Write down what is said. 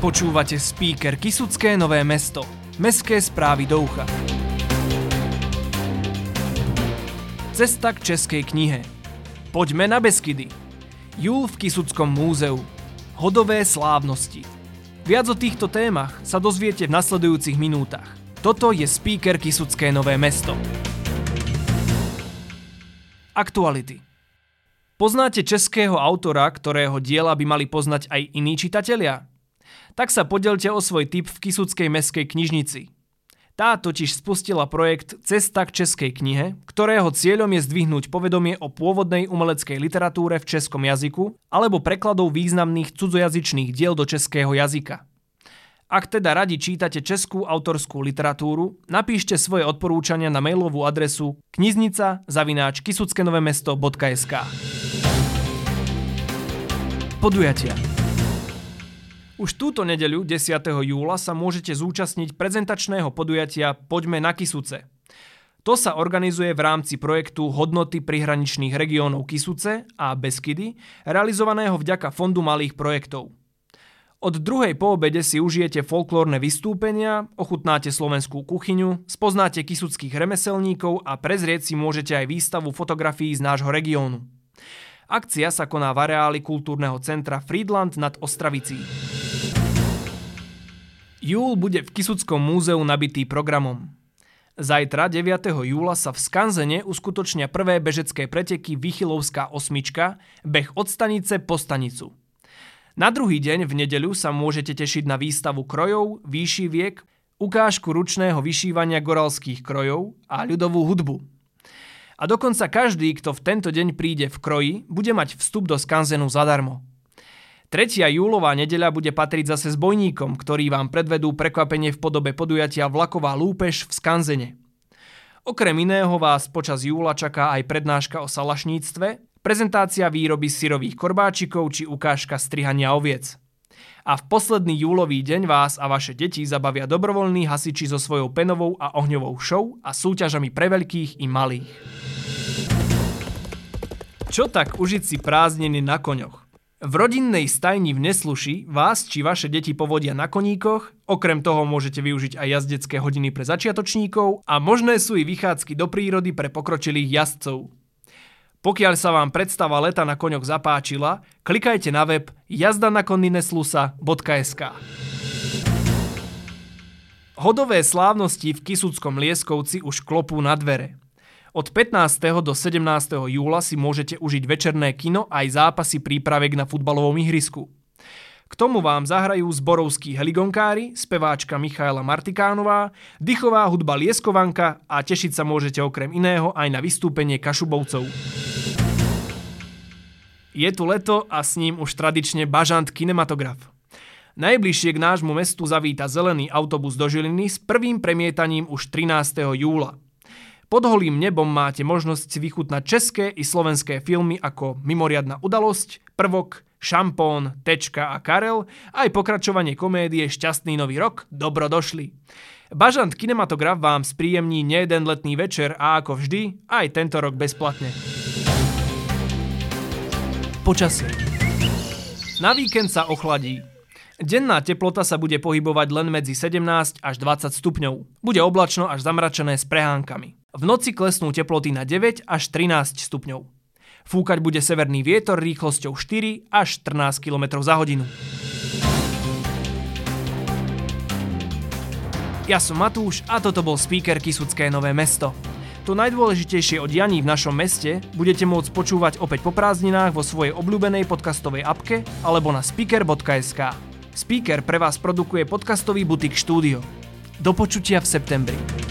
Počúvate speaker Kisucké Nové mesto. Mestské správy do ucha. Cesta k českej knihe. Poďme na Beskydy. Júl v Kisuckom múzeu. Hodové slávnosti. Viac o týchto témach sa dozviete v nasledujúcich minútach. Toto je speaker Kisucké Nové mesto. Aktuality. Poznáte českého autora, ktorého diela by mali poznať aj iní čitatelia? Tak sa podelte o svoj tip v Kisuckej meskej knižnici. Tá totiž spustila projekt Cesta k českej knihe, ktorého cieľom je zdvihnúť povedomie o pôvodnej umeleckej literatúre v českom jazyku alebo prekladov významných cudzojazyčných diel do českého jazyka. Ak teda radi čítate českú autorskú literatúru, napíšte svoje odporúčania na mailovú adresu kniznica zavináč kisuckenovmesto.sk Podujatia už túto nedeľu, 10. júla, sa môžete zúčastniť prezentačného podujatia Poďme na Kisuce. To sa organizuje v rámci projektu Hodnoty prihraničných regiónov Kisuce a Beskydy, realizovaného vďaka Fondu malých projektov. Od druhej po si užijete folklórne vystúpenia, ochutnáte slovenskú kuchyňu, spoznáte kisuckých remeselníkov a prezrieť si môžete aj výstavu fotografií z nášho regiónu. Akcia sa koná v areáli kultúrneho centra Friedland nad Ostravicí. Júl bude v Kisuckom múzeu nabitý programom. Zajtra, 9. júla, sa v Skanzene uskutočnia prvé bežecké preteky Vychylovská osmička, beh od stanice po stanicu. Na druhý deň v nedeľu sa môžete tešiť na výstavu krojov, výšiviek, ukážku ručného vyšívania goralských krojov a ľudovú hudbu. A dokonca každý, kto v tento deň príde v kroji, bude mať vstup do Skanzenu zadarmo. 3. júlová nedeľa bude patriť zase s bojníkom, ktorí vám predvedú prekvapenie v podobe podujatia Vlaková lúpež v Skanzene. Okrem iného vás počas júla čaká aj prednáška o salašníctve, prezentácia výroby syrových korbáčikov či ukážka strihania oviec. A v posledný júlový deň vás a vaše deti zabavia dobrovoľní hasiči so svojou penovou a ohňovou show a súťažami pre veľkých i malých. Čo tak užiť si prázdniny na koňoch? V rodinnej stajni v Nesluši vás či vaše deti povodia na koníkoch, okrem toho môžete využiť aj jazdecké hodiny pre začiatočníkov a možné sú i vychádzky do prírody pre pokročilých jazdcov. Pokiaľ sa vám predstava leta na koňoch zapáčila, klikajte na web jazdanakonnineslusa.sk Hodové slávnosti v Kisuckom Lieskovci už klopú na dvere. Od 15. do 17. júla si môžete užiť večerné kino aj zápasy prípravek na futbalovom ihrisku. K tomu vám zahrajú zborovskí heligonkári, speváčka Michaela Martikánová, dychová hudba Lieskovanka a tešiť sa môžete okrem iného aj na vystúpenie Kašubovcov. Je tu leto a s ním už tradične bažant kinematograf. Najbližšie k nášmu mestu zavíta zelený autobus do Žiliny s prvým premietaním už 13. júla. Pod holým nebom máte možnosť si vychutnať české i slovenské filmy ako Mimoriadna udalosť, Prvok, Šampón, Tečka a Karel, aj pokračovanie komédie Šťastný nový rok, dobro došli. Bažant kinematograf vám spríjemní nejeden letný večer a ako vždy, aj tento rok bezplatne. Počasie. Na víkend sa ochladí. Denná teplota sa bude pohybovať len medzi 17 až 20 stupňov. Bude oblačno až zamračené s prehánkami. V noci klesnú teploty na 9 až 13 stupňov. Fúkať bude severný vietor rýchlosťou 4 až 14 km za hodinu. Ja som Matúš a toto bol speaker Kisucké Nové mesto. To najdôležitejšie od Janí v našom meste budete môcť počúvať opäť po prázdninách vo svojej obľúbenej podcastovej apke alebo na speaker.sk. Speaker pre vás produkuje podcastový butik štúdio. Do počutia v septembri.